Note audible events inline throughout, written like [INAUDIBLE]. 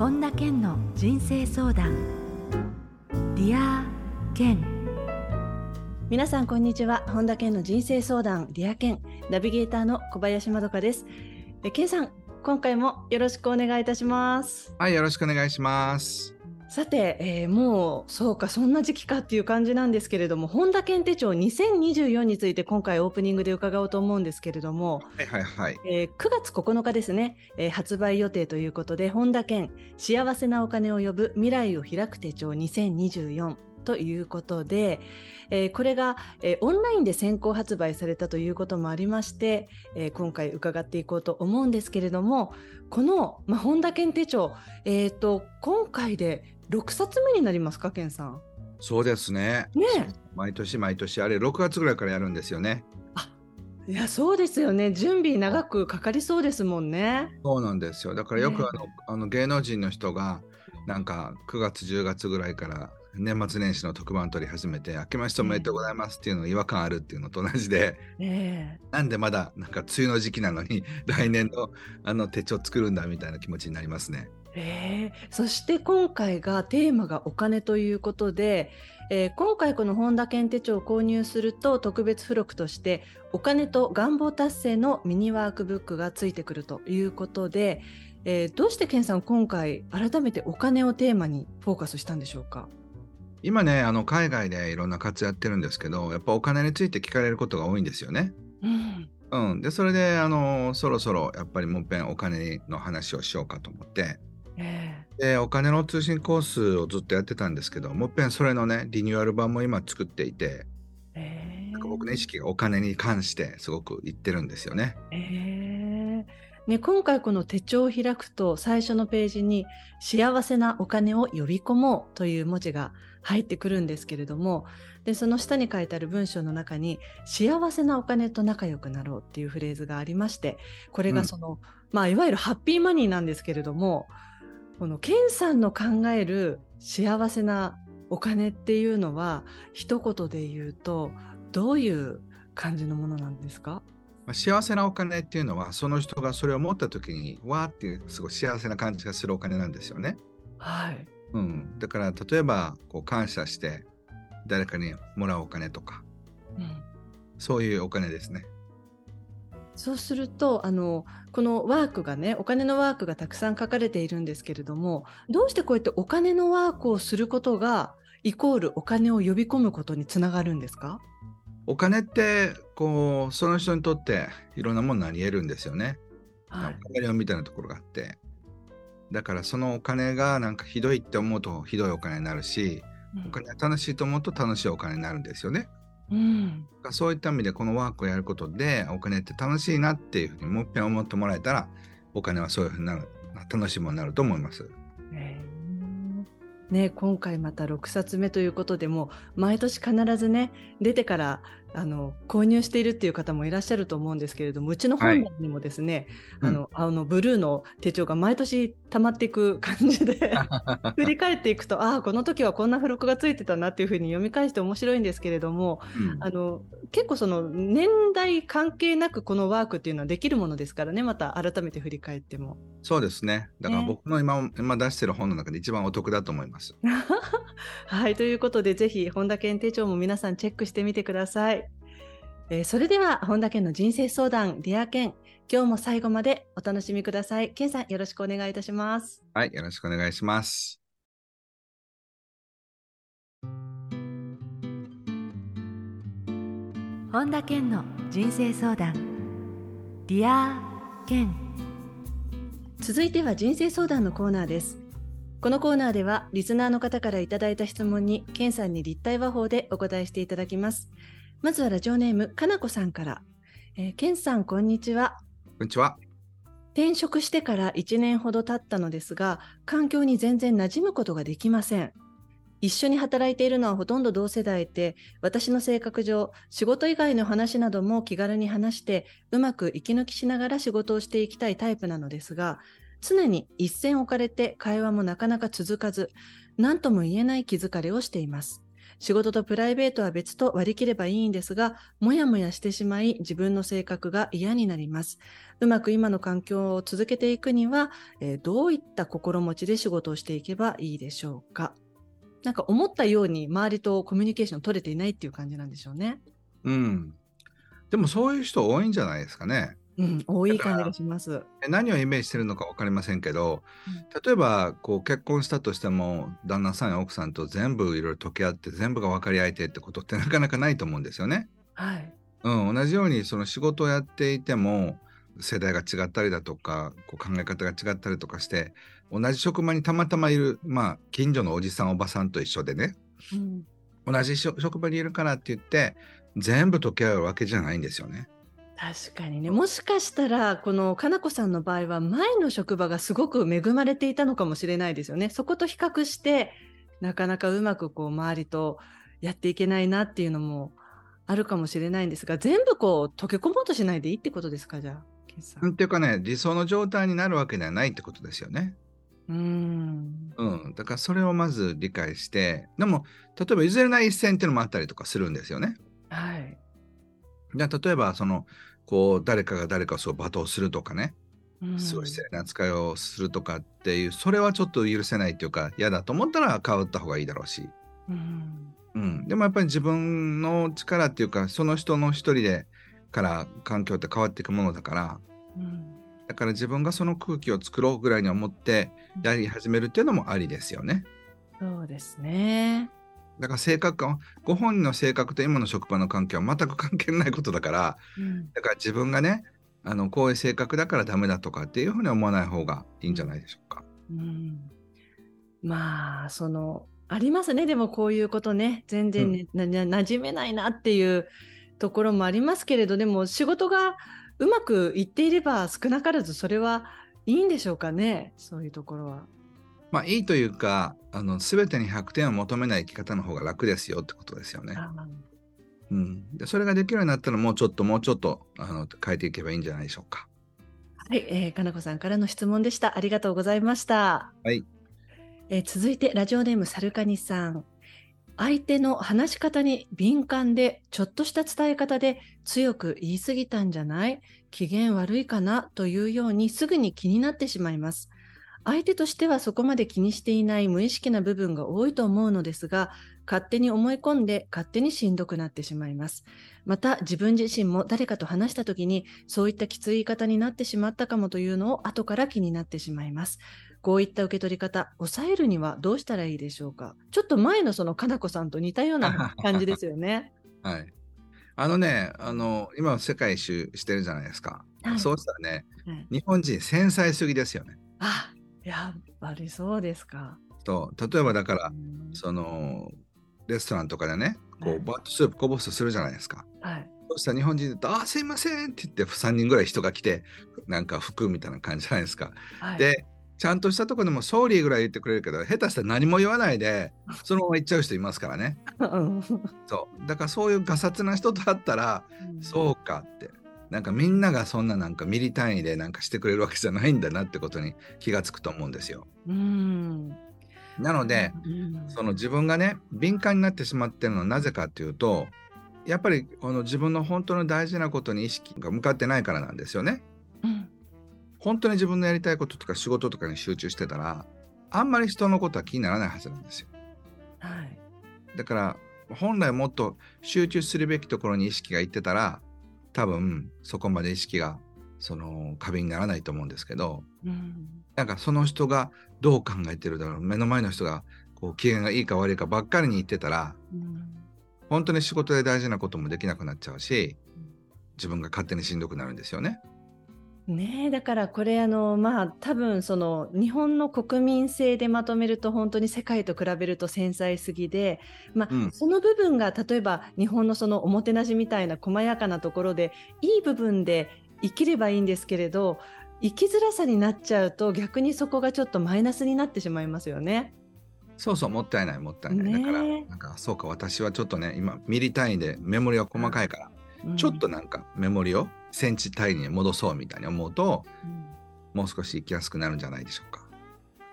本田健の人生相談。 Dear 健。皆さんこんにちは。本田健の人生相談。 Dear 健。ナビゲーターの小林まどかです。え健さん今回もよろしくお願いいたします。はいよろしくお願いしますさて、えー、もうそうかそんな時期かっていう感じなんですけれども本田健手帳2024について今回オープニングで伺おうと思うんですけれども、はいはいはい。えー、9月9日ですね、えー、発売予定ということで本田健幸せなお金を呼ぶ未来を開く手帳2024ということで、えー、これが、えー、オンラインで先行発売されたということもありまして、えー、今回伺っていこうと思うんですけれどもこの、まあ、本田健手帳、えーと、今回で6冊目になりますか健さん？そうですねね毎年毎年あれ6月ぐらいからやるんですよね。いやそうですよね準備長くかかりそうですもんね。そうなんですよだからよくあのね、あの芸能人の人がなんか9月10月ぐらいから年末年始の特番取り始めて「明けましておめでとうございます」っていうの違和感あるっていうのと同じで、えー、なんでまだなんか梅雨の時期なのに来年のあの手帳作るんだみたいな気持ちになりますね。えー、そして今回がテーマがお金ということで、えー、今回この本田健手帳を購入すると特別付録としてお金と願望達成のミニワークブックがついてくるということで、えー、どうして健さん今回改めてお金をテーマにフォーカスしたんでしょうか？今ねあの海外でいろんな活やってるんですけどやっぱお金について聞かれることが多いんですよね。うん、うん、でそれであのそろそろやっぱりもっぺんお金の話をしようかと思って、えー、でお金の通信コースをずっとやってたんですけどもっぺんそれのねリニューアル版も今作っていて、えー、僕の意識がお金に関してすごくいってるんですよね。えーね、今回この手帳を開くと最初のページに「幸せなお金を呼び込もう」という文字が入ってくるんですけれどもでその下に書いてある文章の中に「幸せなお金と仲良くなろう」っていうフレーズがありましてこれがその、うん、まあいわゆるハッピーマニーなんですけれどもこのケンさんの考える幸せなお金っていうのは一言で言うとどういう感じのものなんですか？幸せなお金っていうのはその人がそれを持った時にわーっていうすごい幸せな感じがするお金なんですよね。はい、うん、だから例えばこう感謝して誰かにもらうお金とか、うん、そういうお金ですね。そうするとあのこのワークがねお金のワークがたくさん書かれているんですけれどもどうしてこうやってお金のワークをすることがイコールお金を呼び込むことにつながるんですか？お金ってこうその人にとっていろんなものになり得るんですよね。はい、カメレオンみたいなところがあってだからそのお金がなんかひどいって思うとひどいお金になるし、うん、お金が楽しいと思うと楽しいお金になるんですよね。うん、そういった意味でこのワークをやることでお金って楽しいなっていうふうにもう一遍思ってもらえたらお金はそういうふうになる楽しいものになると思います。えー、ね、今回また6冊目ということでも毎年必ずね出てからあの購入しているっていう方もいらっしゃると思うんですけれどもうちの本棚にもですね、はい、あの、うん、あのブルーの手帳が毎年溜まっていく感じで [LAUGHS] 振り返っていくとああこの時はこんな付録がついてたなっていうふうに読み返して面白いんですけれども、うん、あの結構その年代関係なくこのワークっていうのはできるものですからねまた改めて振り返っても。そうですねだから僕の今,、ね、今出してる本の中で一番お得だと思います。[LAUGHS] はいということでぜひ本田健手帳も皆さんチェックしてみてください。えー、それでは本田健の人生相談 Dear 健。今日も最後までお楽しみください。健さんよろしくお願いいたします。はいよろしくお願いします。本田健の人生相談。 Dear Ken。続いては人生相談のコーナーです。このコーナーではリスナーの方からいただいた質問に健さんに立体話法でお答えしていただきますまずはラジオネームかなこさんから、えー、ケンさんこんにちは。こんにちは。転職してから1年ほど経ったのですが環境に全然馴染むことができません。一緒に働いているのはほとんど同世代で私の性格上仕事以外の話なども気軽に話してうまく息抜きしながら仕事をしていきたいタイプなのですが常に一線置かれて会話もなかなか続かず何とも言えない気疲れをしています仕事とプライベートは別と割り切ればいいんですが、もやもやしてしまい自分の性格が嫌になります。うまく今の環境を続けていくには、えー、どういった心持ちで仕事をしていけばいいでしょうか。なんか思ったように周りとコミュニケーション取れていないっていう感じなんでしょうね。うん。でもそういう人多いんじゃないですかね。うん、多い感じがします。何をイメージしてるのか分かりませんけど、うん、例えばこう結婚したとしても旦那さんや奥さんと全部いろいろ溶け合って全部が分かり合えてってことってなかなかないと思うんですよね。はい、うん、同じようにその仕事をやっていても世代が違ったりだとかこう考え方が違ったりとかして同じ職場にたまたまいる、まあ、近所のおじさんおばさんと一緒でね、うん、同じ職場にいるからって言って全部溶け合うわけじゃないんですよね。確かにねもしかしたらこのかなこさんの場合は前の職場がすごく恵まれていたのかもしれないですよね。そこと比較してなかなかうまくこう周りとやっていけないなっていうのもあるかもしれないんですが全部こう溶け込もうとしないでいいってことですか？じゃあ。っていうかね理想の状態になるわけではないってことですよね。うん、うん、だからそれをまず理解してでも例えば譲れない一線っていうのもあったりとかするんですよね。はい、じゃあ例えばそのこう誰かが誰かをそう罵倒するとかね、すごい失礼な扱いをするとかっていうそれはちょっと許せないっていうか嫌だと思ったら変わった方がいいだろうし、うん、うん、でもやっぱり自分の力っていうかその人の一人でから環境って変わっていくものだから、うん、だから自分がその空気を作ろうぐらいに思ってやり始めるっていうのもありですよね。そうですね。だから性格ご本人の性格と今の職場の関係は全く関係ないことだから、うん、だから自分がねあのこういう性格だからダメだとかっていうふうに思わない方がいいんじゃないでしょうか。うん、まあそのありますね。でもこういうことね。全然ね、うん、な馴染めないなっていうところもありますけれどでも仕事がうまくいっていれば少なからずそれはいいんでしょうかね。そういうところは。まあいいというか、あの全てに100点を求めない生き方の方が楽ですよってことですよね。うん、でそれができるようになったらもうちょっともうちょっとあの変えていけばいいんじゃないでしょうか。はい、えー、かなこさんからの質問でした。ありがとうございました。はい。えー、続いてラジオネームサルカニさん。相手の話し方に敏感でちょっとした伝え方で強く言い過ぎたんじゃない？機嫌悪いかな？というようにすぐに気になってしまいます。相手としてはそこまで気にしていない無意識な部分が多いと思うのですが、勝手に思い込んで勝手にしんどくなってしまいます。また自分自身も誰かと話した時にそういったきつい言い方になってしまったかもというのを後から気になってしまいます。こういった受け取り方、抑えるにはどうしたらいいでしょうか？ちょっと前のそのかなこさんと似たような感じですよね。[LAUGHS] はい。あのね、あの今世界一周してるじゃないですか。はい、そうしたらね、はい、日本人繊細すぎですよね。あ、やっぱりそうですか。そう。例えばだから、そのレストランとかでねこう、はい、バットスープこぼすとするじゃないですか。はい、そしたら日本人だと「あすいません」って言って3人ぐらい人が来てなんか服みたいな感じじゃないですか。はい、でちゃんとしたとこでも「ソーリー」ぐらい言ってくれるけど下手したら何も言わないで [LAUGHS] そのまま言っちゃう人いますからね。そう。だからそういうがさつな人と会ったら、うん、そうかってなんかみんながそんななんかミリ単位でなんかしてくれるわけじゃないんだなってことに気がつくと思うんですよ。うんなので、その自分がね敏感になってしまってるのはなぜかっていうとやっぱりこの自分の本当の大事なことに意識が向かってないからなんですよね。うん、本当に自分のやりたいこととか仕事とかに集中してたらあんまり人のことは気にならないはずなんですよ。はい、だから本来もっと集中するべきところに意識がいってたら多分そこまで意識がその過敏にならないと思うんですけど、うん、なんかその人がどう考えてるだろう目の前の人がこう機嫌がいいか悪いかばっかりに言ってたら、うん、本当に仕事で大事なこともできなくなっちゃうし自分が勝手にしんどくなるんですよね。ねだからこれあのまあ多分その日本の国民性でまとめると本当に世界と比べると繊細すぎで、まあ、うん、その部分が例えば日本のそのおもてなしみたいな細やかなところでいい部分で生きればいいんですけれど生きづらさになっちゃうと逆にそこがちょっとマイナスになってしまいますよね。そうそうもったいないもったいない、ね、だからなんかそうか私はちょっとね今ミリ単位でメモリは細かいから、うん、ちょっとなんかメモリをセンチ単位に戻そうみたいに思うと、うん、もう少し生きやすくなるんじゃないでしょうか。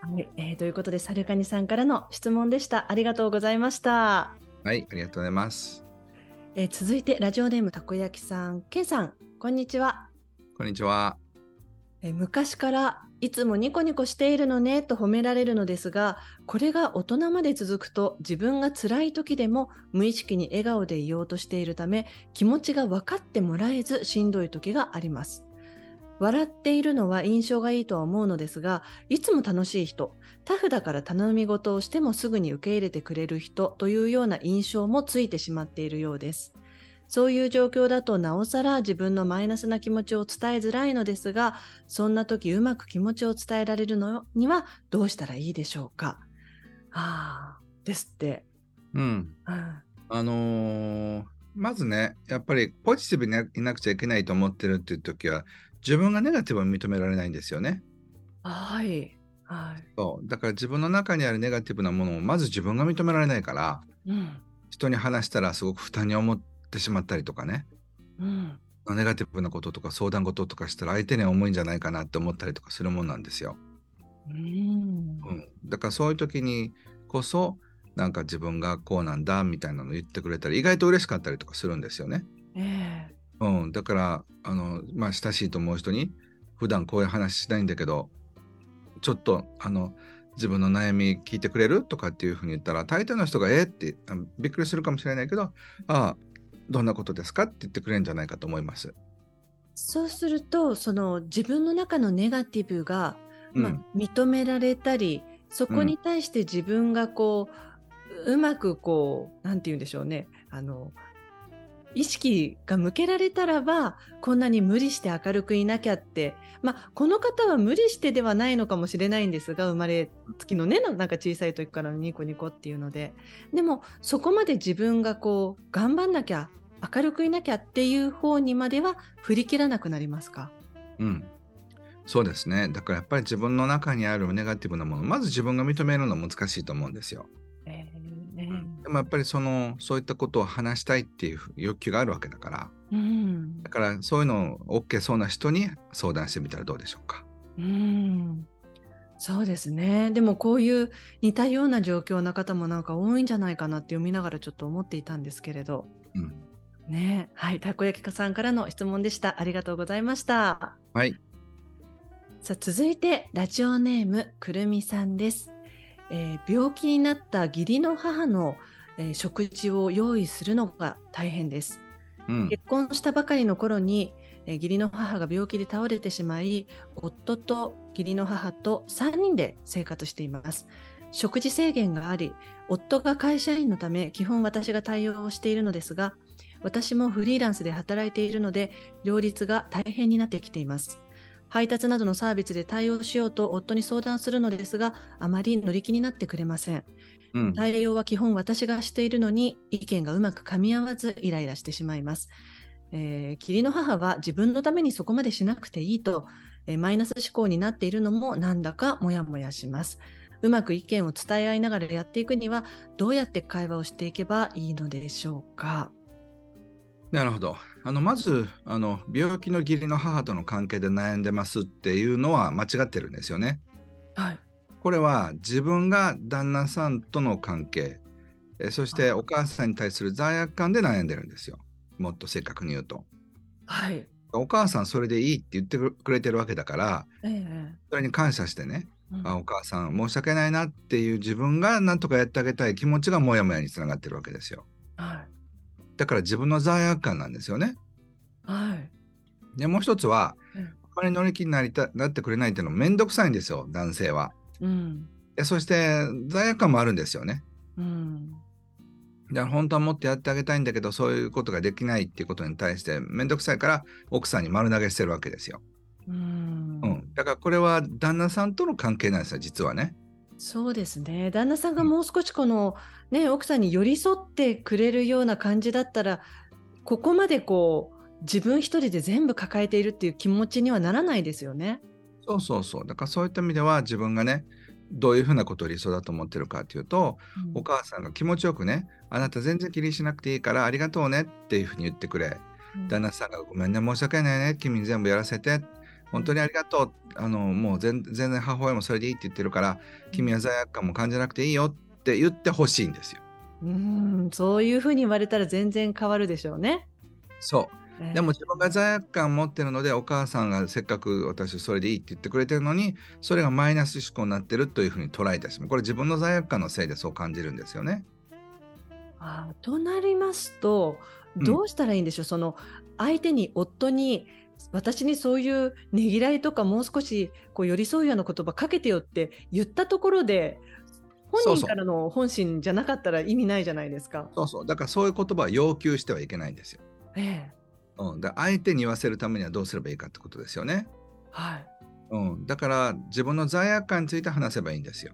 はい、えー、ということでサルカニさんからの質問でした。ありがとうございました。ははい、ありがとうございます。えー、続いてラジオネームたこ焼きさん、けんさん、こんにちは。こんにちは。えー、昔からいつもニコニコしているのねと褒められるのですが、これが大人まで続くと自分が辛い時でも無意識に笑顔でいようとしているため、気持ちが分かってもらえずしんどい時があります。笑っているのは印象がいいとは思うのですが、いつも楽しい人、タフだから頼み事をしてもすぐに受け入れてくれる人というような印象もついてしまっているようです。そういう状況だとなおさら自分のマイナスな気持ちを伝えづらいのですが、そんな時うまく気持ちを伝えられるのにはどうしたらいいでしょうか？ああ、ですって。うん。うん、あのー、まずね、やっぱりポジティブにいなくちゃいけないと思ってるっていう時は、自分がネガティブを認められないんですよね。はい。はい、そうだから自分の中にあるネガティブなものをまず自分が認められないから、うん、人に話したらすごく負担に思ってしまったりとかね、うん、ネガティブなこととか相談事とかしたら相手には重いんじゃないかなって思ったりとかするもんなんですよ。うん、うん、だからそういう時にこそなんか自分がこうなんだみたいなの言ってくれたり意外と嬉しかったりとかするんですよね。えー、うん、だからあの、まあ、親しいと思う人に普段こういう話しないんだけどちょっとあの自分の悩み聞いてくれるとかっていうふうに言ったら大抵の人がえー、ってびっくりするかもしれないけどああどんなことですかって言ってくれるんじゃないかと思います。そうするとその自分の中のネガティブが、まあ、認められたり、そこに対して自分がこう、うん、うまくこう何て言うんでしょうねあの意識が向けられたらばこんなに無理して明るくいなきゃって。まあこの方は無理してではないのかもしれないんですが生まれつきのねなんか小さい時からのニコニコっていうので。でもそこまで自分がこう頑張んなきゃ明るくいなきゃっていう方にまでは振り切らなくなりますか？うん。そうですね。だからやっぱり自分の中にあるネガティブなものまず自分が認めるの難しいと思うんですよ。えーでもやっぱりそのそういったことを話したいっていう欲求があるわけだから、うん、だからそういうのを OK そうな人に相談してみたらどうでしょうか。うん。そうですね。でもこういう似たような状況な方もなんか多いんじゃないかなって読みながらちょっと思っていたんですけれど。うん。ね。はい。たこ焼き家さんからの質問でした。ありがとうございました。はい。さあ続いてラジオネームくるみさんです。えー、病気になった義理の母の、えー、食事を用意するのが大変です。うん、結婚したばかりの頃に、えー、義理の母が病気で倒れてしまい、夫と義理の母と3人で生活しています。食事制限があり、夫が会社員のため基本私が対応をしているのですが、私もフリーランスで働いているので、両立が大変になってきています。配達などのサービスで対応しようと夫に相談するのですが、あまり乗り気になってくれません。うん、対応は基本私がしているのに、意見がうまく噛み合わずイライラしてしまいます。えー、義理の母は自分のためにそこまでしなくていいと、えー、マイナス思考になっているのもなんだかモヤモヤします。うまく意見を伝え合いながらやっていくには、どうやって会話をしていけばいいのでしょうか？なるほど。あのまずあの病気の義理の母との関係で悩んでますっていうのは間違ってるんですよね。はい、これは自分が旦那さんとの関係えそしてお母さんに対する罪悪感で悩んでるんですよ。もっと正確に言うと。はい、お母さんそれでいいって言ってくれてるわけだから、ええ、それに感謝してね、うん、あお母さん申し訳ないなっていう自分が何とかやってあげたい気持ちがモヤモヤにつながってるわけですよ。はいだから自分の罪悪感なんですよね。はい。で、もう一つは、うん、あまり乗り気になりたなってくれないっていうのもめんどくさいんですよ、男性は。うん、でそして罪悪感もあるんですよね。うん。だから本当はもっとやってあげたいんだけど、そういうことができないっていうことに対してめんどくさいから奥さんに丸投げしてるわけですよ。うん、うん、だからこれは旦那さんとの関係なんですよ、実はね。そうですね。旦那さんがもう少しこの、ね、奥さんに寄り添ってくれるような感じだったら、ここまでこう、自分一人で全部抱えているっていう気持ちにはならないですよね。そうそうそう。だからそういった意味では自分がね、どういうふうなことを理想だと思ってるかっていうと、うん、お母さんが気持ちよくね、あなた全然気にしなくていいからありがとうねっていうふうに言ってくれ。うん、旦那さんがごめんね、申し訳ないね、君に全部やらせて。本当にありがとう。あの、もう全然母親もそれでいいって言ってるから、君は罪悪感も感じなくていいよって言ってほしいんですよ。うんそういうふうに言われたら全然変わるでしょうね。そう。でも自分が罪悪感持ってるのでお母さんがせっかく私それでいいって言ってくれてるのにそれがマイナス思考になってるというふうに捉えてしまうこれ自分の罪悪感のせいでそう感じるんですよね。あとなりますとどうしたらいいんでしょう、うん、その相手に夫に私にそういうねぎらいとかもう少しこう寄り添うような言葉かけてよって言ったところで本人からの本心じゃなかったら意味ないじゃないですか。そうそうだからそういう言葉は要求してはいけないんですよ。ええうん、だ相手に言わせるためにはどうすればいいかってことですよね。はい。うん、だから自分の罪悪感について話せばいいんですよ。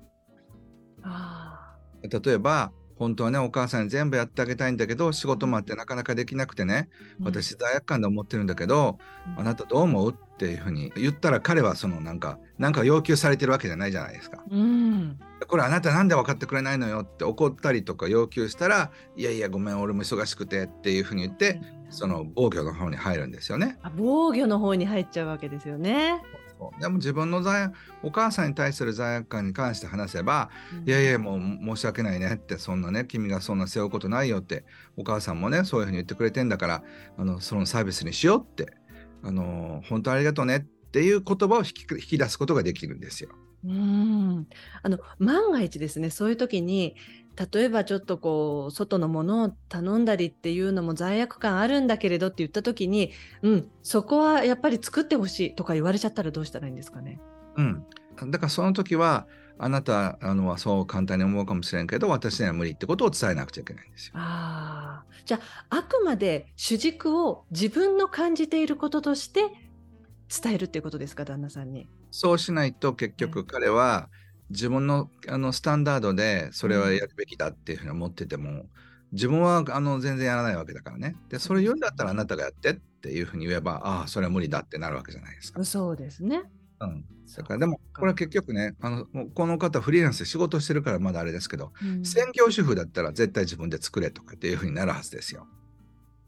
あ例えば本当はねお母さんに全部やってあげたいんだけど仕事もあってなかなかできなくてね、うん、私罪悪感で思ってるんだけど、うん、あなたどう思うっていうふうに言ったら彼はそのなんかなんか要求されてるわけじゃないじゃないですか。うん、これあなたなんで分かってくれないのよって怒ったりとか要求したらいやいやごめん俺も忙しくてっていうふうに言ってその防御の方に入るんですよね。防御の方に入っちゃうわけですよね。でも自分の罪お母さんに対する罪悪感に関して話せば、うん、いやいやもう申し訳ないねってそんなね君がそんな背負うことないよってお母さんもねそういうふうに言ってくれてんだからあのそのサービスにしようってあの本当ありがとうねっていう言葉を引き引き出すことができるんですよ。うんあの万が一ですねそういう時に例えばちょっとこう外のものを頼んだりっていうのも罪悪感あるんだけれどって言った時に、うん、そこはやっぱり作ってほしいとか言われちゃったらどうしたらいいんですかね？うん、だからその時はあなたあのはそう簡単に思うかもしれんけど私には無理ってことを伝えなくちゃいけないんですよ。あじゃああくまで主軸を自分の感じていることとして伝えるっていうことですか旦那さんに？そうしないと結局彼は、自分のあのスタンダードでそれはやるべきだっていうふうに思ってても、自分はあの全然やらないわけだからね。で、それ言うんだったらあなたがやってっていうふうに言えば、ああ、それは無理だってなるわけじゃないですか。そうですね。うん、だからでもこれは結局ねあのこの方フリーランスで仕事してるからまだあれですけど、うん、専業主婦だったら絶対自分で作れとかっていうふうになるはずですよ。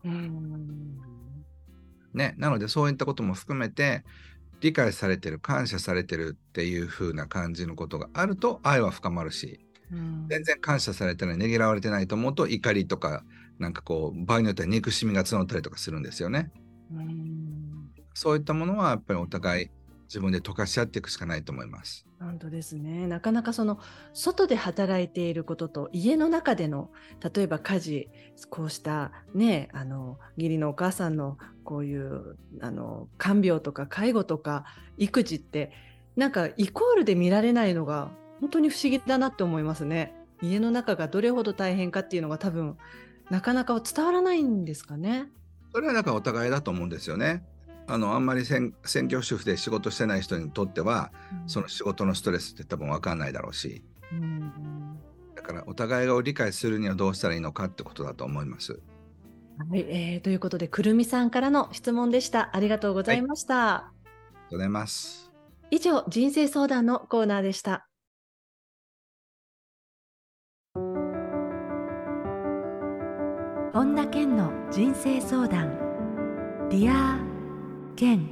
うんね、なのでそういったことも含めて理解されてる感謝されてるっていう風な感じのことがあると愛は深まるし、うん、全然感謝されてないねぎらわれてないと思うと怒りとかなんかこう場合によっては憎しみが募ったりとかするんですよね。うん、そういったものはやっぱりお互い自分で溶かし合っていくしかないと思います。本当ですねなかなかその外で働いていることと家の中での例えば家事こうしたねあの義理のお母さんのこういうあの看病とか介護とか育児ってなんかイコールで見られないのが本当に不思議だなって思いますね。家の中がどれほど大変かっていうのが多分なかなか伝わらないんですかね。それはなんかお互いだと思うんですよね。あのあんまり専業主婦で仕事してない人にとっては、うん、その仕事のストレスって多分分かんないだろうし、うん、だからお互いを理解するにはどうしたらいいのかってことだと思います。はい、えー、ということでくるみさんからの質問でした。ありがとうございました。はい、ありがとうございます。以上人生相談のコーナーでした。本田健の人生相談 Dear Ken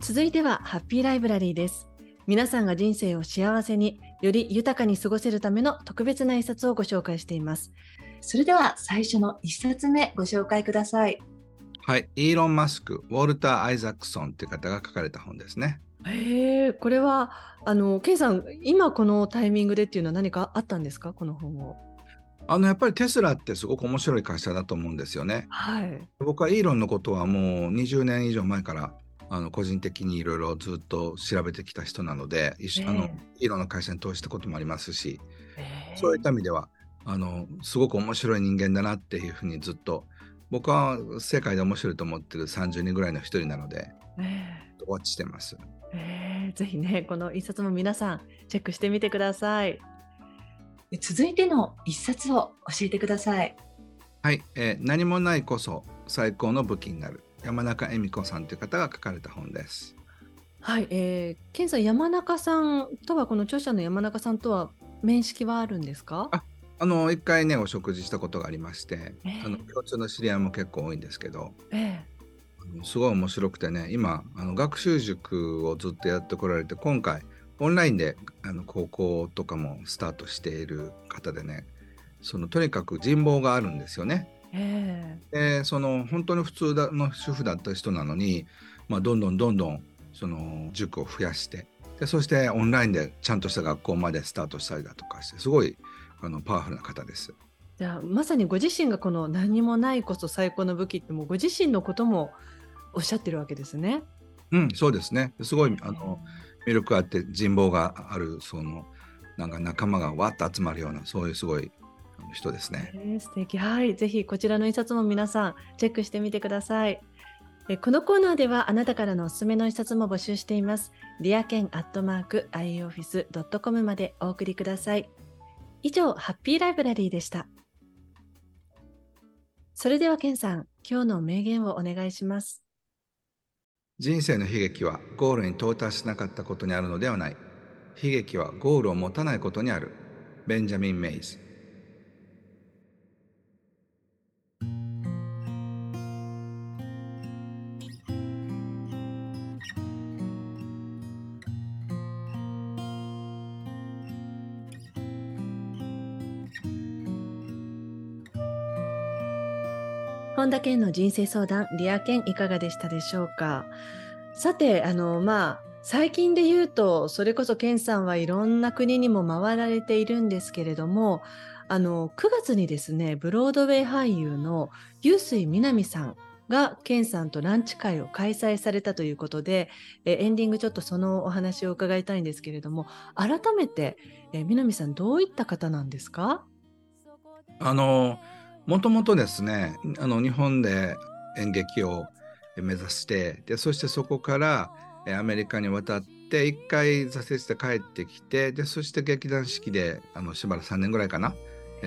続いてはハッピーライブラリーです皆さんが人生を幸せにより豊かに過ごせるための特別な一冊をご紹介しています。それでは最初の一冊目ご紹介ください。はい。イーロン・マスクウォルター・アイザックソンという方が書かれた本ですね。へえこれはあのケンさん今このタイミングでっていうのは何かあったんですか？この本を。あのやっぱりテスラってすごく面白い会社だと思うんですよね。はい、僕はイーロンのことはもう20年以上前からあの個人的にいろいろずっと調べてきた人なので、一緒あのイーロンの会社に投資したこともありますし、そういった意味ではあのすごく面白い人間だなっていうふうにずっと僕は世界で面白いと思ってる30人ぐらいの一人なので、ウォッチしてます。えー、ぜひねこの一冊も皆さんチェックしてみてください。続いての一冊を教えてください。はい、えー、何もないこそ最高の武器になる山中恵美子さんという方が書かれた本です。はい、えー、ケンさん山中さんとはこの著者の山中さんとは面識はあるんですか？あ、あの一回ねお食事したことがありまして、えー、あの共通の知り合いも結構多いんですけど、えー、すごい面白くてね今あの学習塾をずっとやってこられて今回オンラインであの高校とかもスタートしている方でねそのとにかく人望があるんですよね。でその本当に普通の主婦だった人なのに、まあ、どんどんどんどんその塾を増やしてでそしてオンラインでちゃんとした学校までスタートしたりだとかしてすごいあのパワフルな方です。じゃあまさにご自身がこの何もないこそ最高の武器ってもうご自身のこともおっしゃってるわけですね。うん、そうですね。すごいあの魅力あって人望があるそのなんか仲間がわっと集まるようなそういうすごい人ですね。えー、素敵はいぜひこちらの一冊も皆さんチェックしてみてください。えこのコーナーではあなたからのおすすめの一冊も募集しています。リアケンアットマーク ioffice.com までお送りください。以上、ハッピーライブラリーでした。それではケンさん、今日の名言をお願いします。人生の悲劇はゴールに到達しなかったことにあるのではない。悲劇はゴールを持たないことにある。ベンジャミン・メイズ。本田健の人生相談、リア健いかがでしたでしょうか？さて、あの、まあ、最近で言うと、それこそ健さんはいろんな国にも回られているんですけれども、あの、9月にですね、ブロードウェイ俳優の臼水みなみさんが健さんとランチ会を開催されたということで、えエンディングちょっとそのお話を伺いたいんですけれども、改めて、えみなみさんどういった方なんですか？あの、もともとですねあの日本で演劇を目指してでそしてそこからアメリカに渡って一回挫折して帰ってきてでそして劇団四季であのしばらく3年ぐらいかな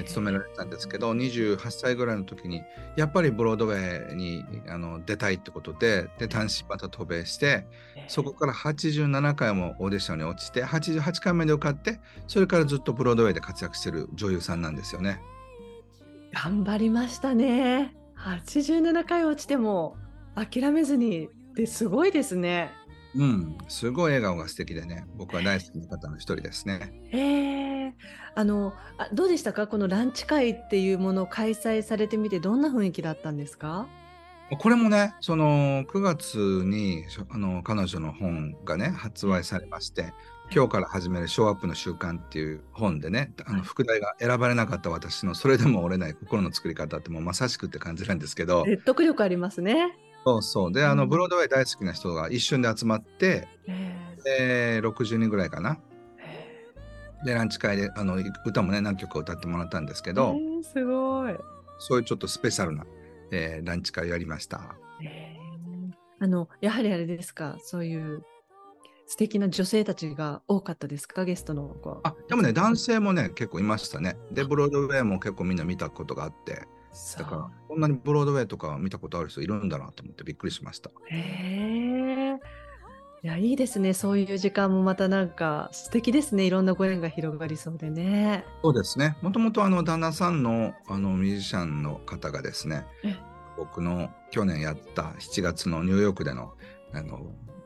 勤められたんですけど28歳ぐらいの時にやっぱりブロードウェイにあの出たいってことでで単身また渡米してそこから87回もオーディションに落ちて88回目で受かってそれからずっとブロードウェイで活躍してる女優さんなんですよね。頑張りましたね。87回落ちても諦めずにってすごいですね。うん、すごい笑顔が素敵でね、僕は大好きな方の一人ですね。へえ。あのあ、どうでしたか、このランチ会っていうものを開催されてみて、どんな雰囲気だったんですか？これもね、その9月にあの彼女の本がね、発売されまして、今日から始めるショーアップの習慣っていう本でね、あの副題が選ばれなかった私のそれでも折れない心の作り方ってもうまさしくって感じなんですけど。説得力ありますね。そうそう。で、あの、ブロードウェイ大好きな人が一瞬で集まって、で、60人ぐらいかな。で、ランチ会であの歌もね、何曲か歌ってもらったんですけど、すごい。そういうちょっとスペシャルな、えー、ランチ会をやりました。あの、やはりあれですか、そういう素敵な女性たちが多かったですか？ゲストの子あでもね男性もね結構いましたね。でブロードウェイも結構みんな見たことがあって。だからこんなにブロードウェイとか見たことある人いるんだなと思ってびっくりしました。へえいやいいですね。そういう時間もまたなんか素敵ですね。いろんなご縁が広がりそうでね。そうですね。もともとあの旦那さんのあのミュージシャンの方がですね僕の去年やった7月のニューヨークでのあの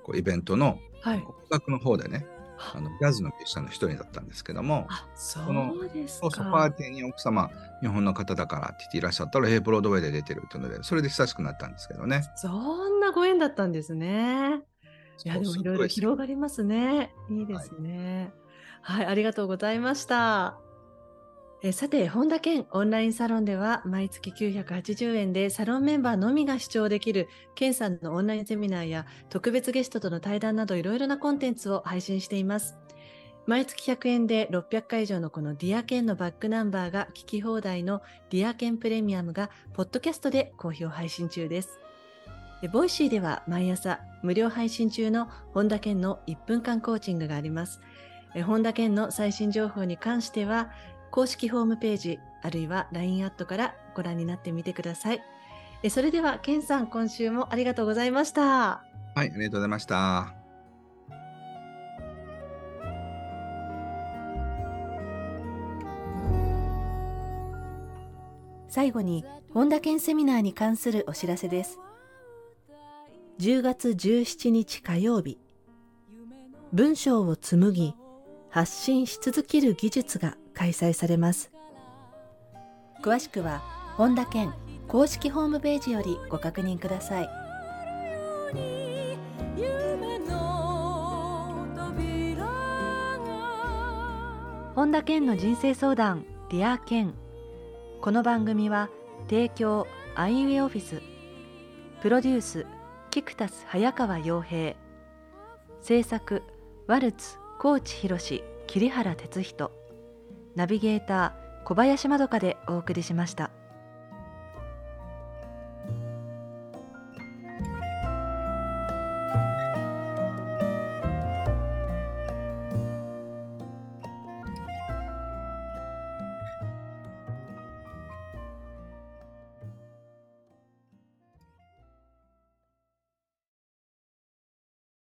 こうイベントのはい、音楽の方でねあ。のジャズのミュージシャンの一人だったんですけどもそうですか。そパーティーに奥様日本の方だからって言っていらっしゃったら「えー、ブロードウェイで出てる」っていうのでそれで親しくなったんですけどね。そんなご縁だったんですね。いやでもいろいろ広がりますね。いいですね、はい、はい、ありがとうございましたさて、本田健オンラインサロンでは毎月980円でサロンメンバーのみが視聴できる健さんのオンラインセミナーや特別ゲストとの対談などいろいろなコンテンツを配信しています。毎月100円で600回以上のこの Dear Ken のバックナンバーが聞き放題の Dear Ken Premium がポッドキャストで好評配信中です。 Voicy では毎朝無料配信中の本田健の1分間コーチングがあります。本田健の最新情報に関しては公式ホームページ、あるいは LINE アットからご覧になってみてください。それでは、ケンさん、今週もありがとうございました。はい、ありがとうございました。最後に、本田健セミナーに関するお知らせです。10月17日火曜日、文章を紡ぎ発信し続ける技術が開催されます。詳しくは本田健公式ホームページよりご確認ください。本田健の人生相談 Dear Ken。この番組は提供アイウェイオフィス。プロデュースキクタス早川洋平。制作ワルツ高知博桐原哲人。ナビゲーター小林まどかでお送りしました。